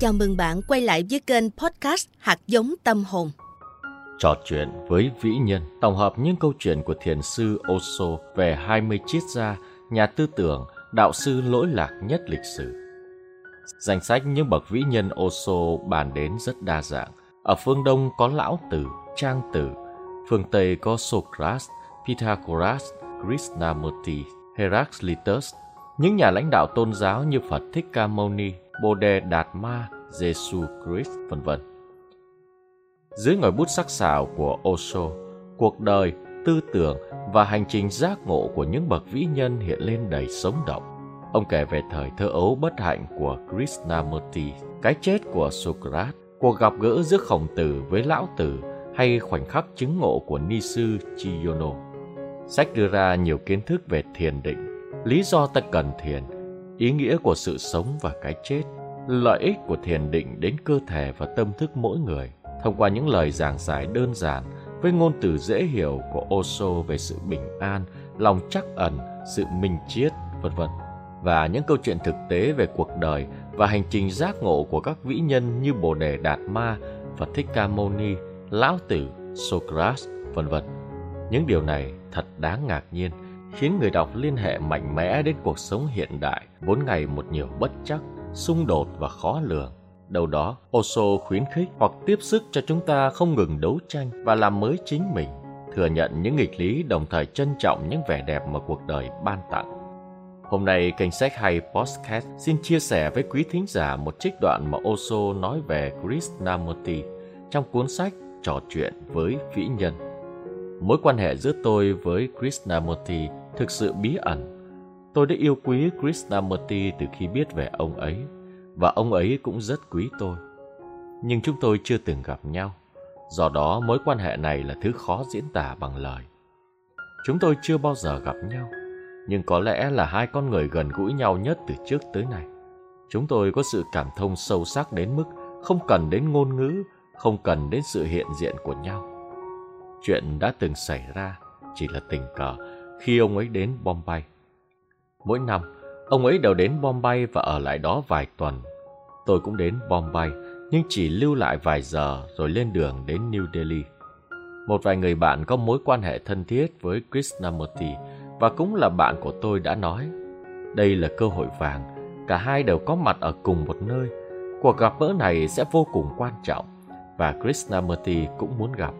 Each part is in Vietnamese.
Chào mừng bạn quay lại với kênh podcast Hạt giống tâm hồn. Trò chuyện với vĩ nhân, tổng hợp những câu chuyện của thiền sư Osho về 20 triết gia, nhà tư tưởng, đạo sư lỗi lạc nhất lịch sử. Danh sách những bậc vĩ nhân Osho bàn đến rất đa dạng. Ở phương Đông có Lão Tử, Trang Tử, phương Tây có Socrates, Pythagoras, Krishnamurti, Heraclitus, những nhà lãnh đạo tôn giáo như Phật Thích Ca Mâu Ni, Bồ Đề Đạt Ma, Jesus Christ, vân vân. Dưới ngòi bút sắc sảo của Osho, cuộc đời, tư tưởng và hành trình giác ngộ của những bậc vĩ nhân hiện lên đầy sống động. Ông kể về thời thơ ấu bất hạnh của Krishnamurti, cái chết của Socrates, cuộc gặp gỡ giữa khổng tử với lão tử hay khoảnh khắc chứng ngộ của ni sư Chiyono. Sách đưa ra nhiều kiến thức về thiền định, lý do ta cần thiền, ý nghĩa của sự sống và cái chết, lợi ích của thiền định đến cơ thể và tâm thức mỗi người. Thông qua những lời giảng giải đơn giản với ngôn từ dễ hiểu của Osho về sự bình an, lòng chắc ẩn, sự minh triết, vân vân. Và những câu chuyện thực tế về cuộc đời và hành trình giác ngộ của các vĩ nhân như Bồ Đề Đạt Ma, Phật Thích Ca Mâu Ni, Lão Tử, Socrates, vân vân. Những điều này thật đáng ngạc nhiên, khiến người đọc liên hệ mạnh mẽ đến cuộc sống hiện đại, vốn ngày một nhiều bất chắc, xung đột và khó lường. Đầu đó, Osho khuyến khích hoặc tiếp sức cho chúng ta không ngừng đấu tranh và làm mới chính mình, thừa nhận những nghịch lý đồng thời trân trọng những vẻ đẹp mà cuộc đời ban tặng. Hôm nay, kênh sách hay Podcast xin chia sẻ với quý thính giả một trích đoạn mà Osho nói về Krishnamurti trong cuốn sách Trò chuyện với vĩ nhân. Mối quan hệ giữa tôi với Krishnamurti thực sự bí ẩn. Tôi đã yêu quý Krishnamurti từ khi biết về ông ấy, và ông ấy cũng rất quý tôi. Nhưng chúng tôi chưa từng gặp nhau, do đó mối quan hệ này là thứ khó diễn tả bằng lời. Chúng tôi chưa bao giờ gặp nhau, nhưng có lẽ là hai con người gần gũi nhau nhất từ trước tới nay. Chúng tôi có sự cảm thông sâu sắc đến mức không cần đến ngôn ngữ, không cần đến sự hiện diện của nhau. Chuyện đã từng xảy ra chỉ là tình cờ khi ông ấy đến Bombay. Mỗi năm, ông ấy đều đến Bombay và ở lại đó vài tuần. Tôi cũng đến Bombay, nhưng chỉ lưu lại vài giờ rồi lên đường đến New Delhi. Một vài người bạn có mối quan hệ thân thiết với Krishnamurti và cũng là bạn của tôi đã nói. Đây là cơ hội vàng, cả hai đều có mặt ở cùng một nơi. Cuộc gặp gỡ này sẽ vô cùng quan trọng và Krishnamurti cũng muốn gặp.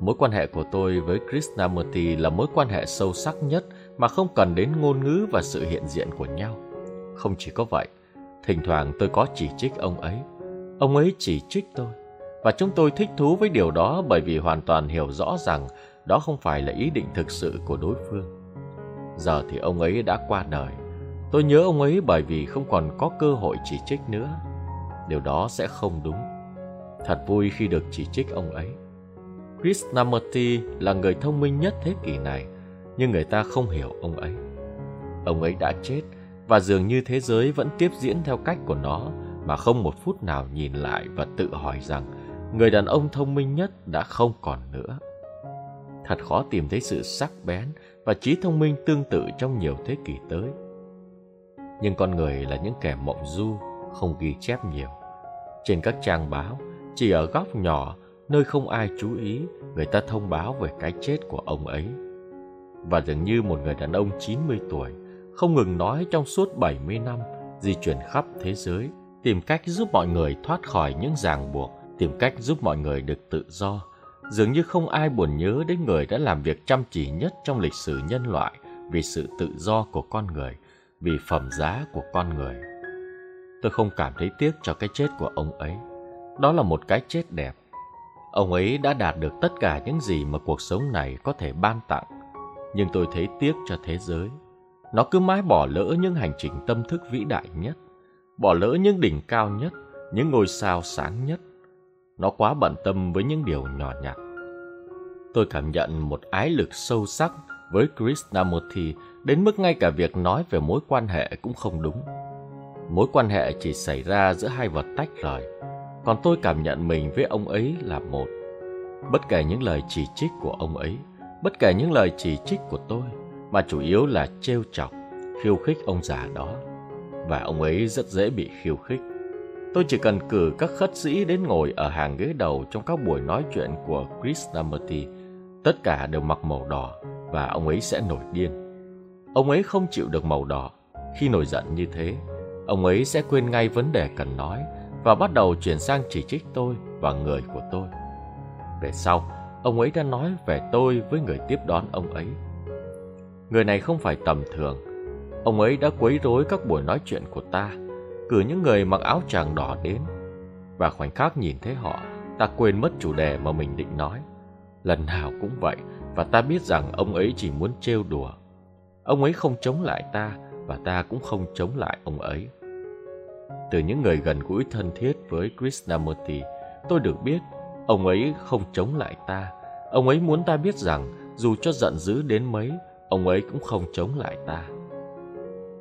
Mối quan hệ của tôi với Krishnamurti là mối quan hệ sâu sắc nhất mà không cần đến ngôn ngữ và sự hiện diện của nhau. Không chỉ có vậy, thỉnh thoảng tôi có chỉ trích ông ấy. Ông ấy chỉ trích tôi. Và chúng tôi thích thú với điều đó bởi vì hoàn toàn hiểu rõ rằng đó không phải là ý định thực sự của đối phương. Giờ thì ông ấy đã qua đời. Tôi nhớ ông ấy bởi vì không còn có cơ hội chỉ trích nữa. Điều đó sẽ không đúng. Thật vui khi được chỉ trích ông ấy. Krishnamurti là người thông minh nhất thế kỷ này, nhưng người ta không hiểu ông ấy. Ông ấy đã chết và dường như thế giới vẫn tiếp diễn theo cách của nó mà không một phút nào nhìn lại và tự hỏi rằng người đàn ông thông minh nhất đã không còn nữa. Thật khó tìm thấy sự sắc bén và trí thông minh tương tự trong nhiều thế kỷ tới. Nhưng con người là những kẻ mộng du, không ghi chép nhiều. Trên các trang báo, chỉ ở góc nhỏ nơi không ai chú ý, người ta thông báo về cái chết của ông ấy. Và dường như một người đàn ông 90 tuổi, không ngừng nói trong suốt 70 năm, di chuyển khắp thế giới, tìm cách giúp mọi người thoát khỏi những ràng buộc, tìm cách giúp mọi người được tự do. Dường như không ai buồn nhớ đến người đã làm việc chăm chỉ nhất trong lịch sử nhân loại vì sự tự do của con người, vì phẩm giá của con người. Tôi không cảm thấy tiếc cho cái chết của ông ấy. Đó là một cái chết đẹp, Ông ấy đã đạt được tất cả những gì mà cuộc sống này có thể ban tặng. Nhưng tôi thấy tiếc cho thế giới. Nó cứ mãi bỏ lỡ những hành trình tâm thức vĩ đại nhất, bỏ lỡ những đỉnh cao nhất, những ngôi sao sáng nhất. Nó quá bận tâm với những điều nhỏ nhặt. Tôi cảm nhận một ái lực sâu sắc với Krishnamurti đến mức ngay cả việc nói về mối quan hệ cũng không đúng. Mối quan hệ chỉ xảy ra giữa hai vật tách rời còn tôi cảm nhận mình với ông ấy là một. Bất kể những lời chỉ trích của ông ấy, bất kể những lời chỉ trích của tôi, mà chủ yếu là trêu chọc, khiêu khích ông già đó. Và ông ấy rất dễ bị khiêu khích. Tôi chỉ cần cử các khất sĩ đến ngồi ở hàng ghế đầu trong các buổi nói chuyện của Krishnamurti. Tất cả đều mặc màu đỏ và ông ấy sẽ nổi điên. Ông ấy không chịu được màu đỏ. Khi nổi giận như thế, ông ấy sẽ quên ngay vấn đề cần nói và bắt đầu chuyển sang chỉ trích tôi và người của tôi. Về sau, ông ấy đã nói về tôi với người tiếp đón ông ấy. Người này không phải tầm thường. Ông ấy đã quấy rối các buổi nói chuyện của ta, cử những người mặc áo tràng đỏ đến. Và khoảnh khắc nhìn thấy họ, ta quên mất chủ đề mà mình định nói. Lần nào cũng vậy, và ta biết rằng ông ấy chỉ muốn trêu đùa. Ông ấy không chống lại ta, và ta cũng không chống lại ông ấy. Từ những người gần gũi thân thiết với Krishnamurti, tôi được biết ông ấy không chống lại ta. Ông ấy muốn ta biết rằng dù cho giận dữ đến mấy, ông ấy cũng không chống lại ta.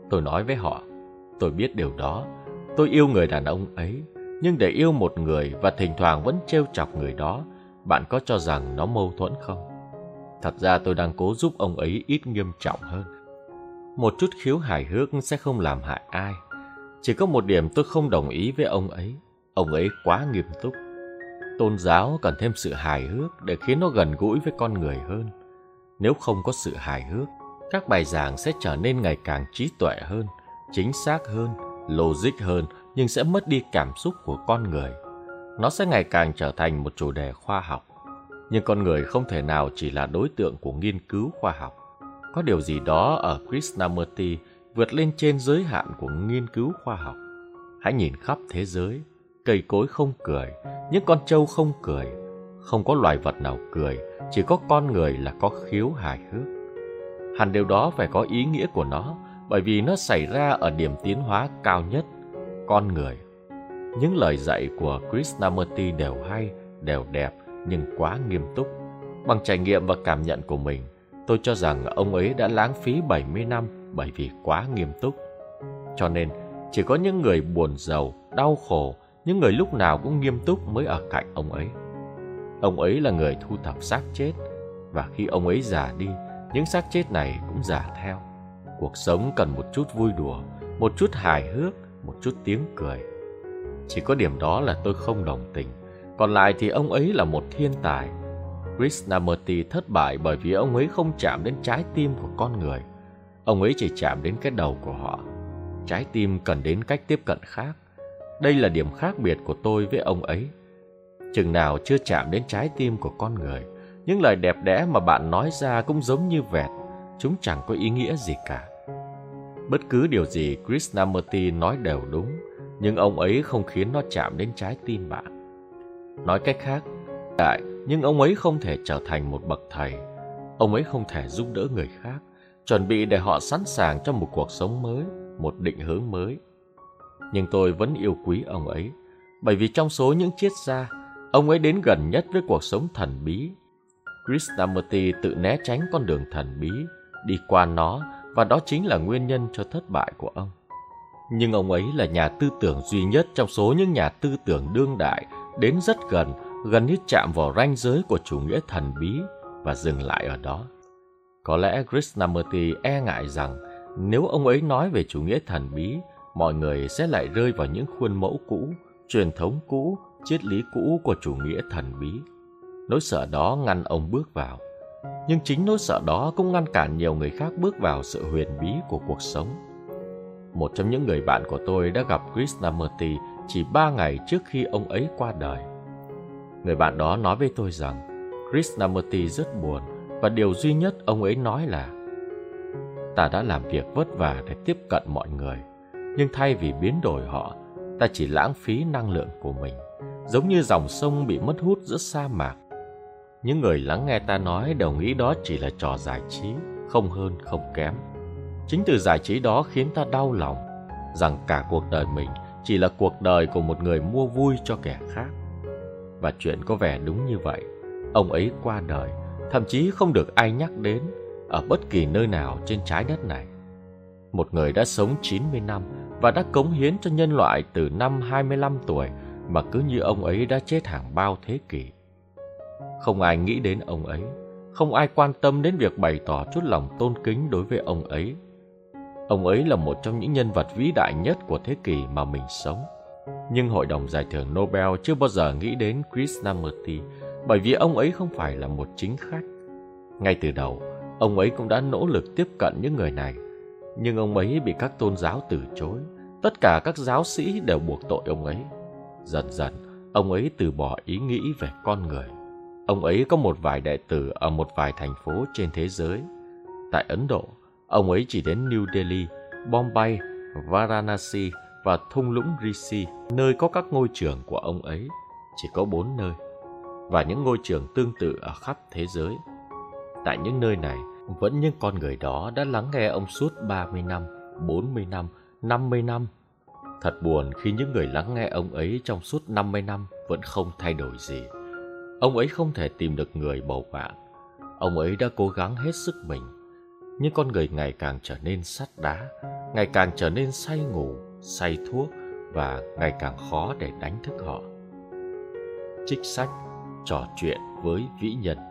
Tôi nói với họ, tôi biết điều đó. Tôi yêu người đàn ông ấy, nhưng để yêu một người và thỉnh thoảng vẫn trêu chọc người đó, bạn có cho rằng nó mâu thuẫn không? Thật ra tôi đang cố giúp ông ấy ít nghiêm trọng hơn. Một chút khiếu hài hước sẽ không làm hại ai. Chỉ có một điểm tôi không đồng ý với ông ấy. Ông ấy quá nghiêm túc. Tôn giáo cần thêm sự hài hước để khiến nó gần gũi với con người hơn. Nếu không có sự hài hước, các bài giảng sẽ trở nên ngày càng trí tuệ hơn, chính xác hơn, logic hơn nhưng sẽ mất đi cảm xúc của con người. Nó sẽ ngày càng trở thành một chủ đề khoa học. Nhưng con người không thể nào chỉ là đối tượng của nghiên cứu khoa học. Có điều gì đó ở Krishnamurti vượt lên trên giới hạn của nghiên cứu khoa học. Hãy nhìn khắp thế giới, cây cối không cười, những con trâu không cười, không có loài vật nào cười, chỉ có con người là có khiếu hài hước. Hẳn điều đó phải có ý nghĩa của nó, bởi vì nó xảy ra ở điểm tiến hóa cao nhất, con người. Những lời dạy của Krishnamurti đều hay, đều đẹp, nhưng quá nghiêm túc. Bằng trải nghiệm và cảm nhận của mình, tôi cho rằng ông ấy đã lãng phí 70 năm bởi vì quá nghiêm túc. Cho nên, chỉ có những người buồn giàu, đau khổ, những người lúc nào cũng nghiêm túc mới ở cạnh ông ấy. Ông ấy là người thu thập xác chết, và khi ông ấy già đi, những xác chết này cũng già theo. Cuộc sống cần một chút vui đùa, một chút hài hước, một chút tiếng cười. Chỉ có điểm đó là tôi không đồng tình. Còn lại thì ông ấy là một thiên tài. Krishnamurti thất bại bởi vì ông ấy không chạm đến trái tim của con người. Ông ấy chỉ chạm đến cái đầu của họ. Trái tim cần đến cách tiếp cận khác. Đây là điểm khác biệt của tôi với ông ấy. Chừng nào chưa chạm đến trái tim của con người, những lời đẹp đẽ mà bạn nói ra cũng giống như vẹt, chúng chẳng có ý nghĩa gì cả. Bất cứ điều gì Krishnamurti nói đều đúng, nhưng ông ấy không khiến nó chạm đến trái tim bạn. Nói cách khác, tại nhưng ông ấy không thể trở thành một bậc thầy. Ông ấy không thể giúp đỡ người khác, chuẩn bị để họ sẵn sàng cho một cuộc sống mới, một định hướng mới. Nhưng tôi vẫn yêu quý ông ấy, bởi vì trong số những triết gia, ông ấy đến gần nhất với cuộc sống thần bí. Krishnamurti tự né tránh con đường thần bí, đi qua nó, và đó chính là nguyên nhân cho thất bại của ông. Nhưng ông ấy là nhà tư tưởng duy nhất trong số những nhà tư tưởng đương đại đến rất gần, gần như chạm vào ranh giới của chủ nghĩa thần bí và dừng lại ở đó. Có lẽ Krishnamurti e ngại rằng nếu ông ấy nói về chủ nghĩa thần bí, mọi người sẽ lại rơi vào những khuôn mẫu cũ, truyền thống cũ, triết lý cũ của chủ nghĩa thần bí. Nỗi sợ đó ngăn ông bước vào. Nhưng chính nỗi sợ đó cũng ngăn cản nhiều người khác bước vào sự huyền bí của cuộc sống. Một trong những người bạn của tôi đã gặp Krishnamurti chỉ ba ngày trước khi ông ấy qua đời. Người bạn đó nói với tôi rằng Krishnamurti rất buồn và điều duy nhất ông ấy nói là Ta đã làm việc vất vả để tiếp cận mọi người, nhưng thay vì biến đổi họ, ta chỉ lãng phí năng lượng của mình, giống như dòng sông bị mất hút giữa sa mạc. Những người lắng nghe ta nói đều nghĩ đó chỉ là trò giải trí, không hơn không kém. Chính từ giải trí đó khiến ta đau lòng, rằng cả cuộc đời mình chỉ là cuộc đời của một người mua vui cho kẻ khác. Và chuyện có vẻ đúng như vậy. Ông ấy qua đời, thậm chí không được ai nhắc đến ở bất kỳ nơi nào trên trái đất này. Một người đã sống 90 năm và đã cống hiến cho nhân loại từ năm 25 tuổi mà cứ như ông ấy đã chết hàng bao thế kỷ. Không ai nghĩ đến ông ấy, không ai quan tâm đến việc bày tỏ chút lòng tôn kính đối với ông ấy Ông ấy là một trong những nhân vật vĩ đại nhất của thế kỷ mà mình sống. Nhưng Hội đồng Giải thưởng Nobel chưa bao giờ nghĩ đến Krishnamurti bởi vì ông ấy không phải là một chính khách. Ngay từ đầu, ông ấy cũng đã nỗ lực tiếp cận những người này, nhưng ông ấy bị các tôn giáo từ chối. Tất cả các giáo sĩ đều buộc tội ông ấy. Dần dần, ông ấy từ bỏ ý nghĩ về con người. Ông ấy có một vài đệ tử ở một vài thành phố trên thế giới. Tại Ấn Độ, ông ấy chỉ đến New Delhi, Bombay, Varanasi và thung lũng Rishi, nơi có các ngôi trường của ông ấy, chỉ có bốn nơi, và những ngôi trường tương tự ở khắp thế giới. Tại những nơi này, vẫn những con người đó đã lắng nghe ông suốt 30 năm, 40 năm, 50 năm. Thật buồn khi những người lắng nghe ông ấy trong suốt 50 năm vẫn không thay đổi gì. Ông ấy không thể tìm được người bầu bạn. Ông ấy đã cố gắng hết sức mình. Nhưng con người ngày càng trở nên sắt đá, ngày càng trở nên say ngủ, say thuốc và ngày càng khó để đánh thức họ. Trích sách Trò chuyện với vĩ nhân.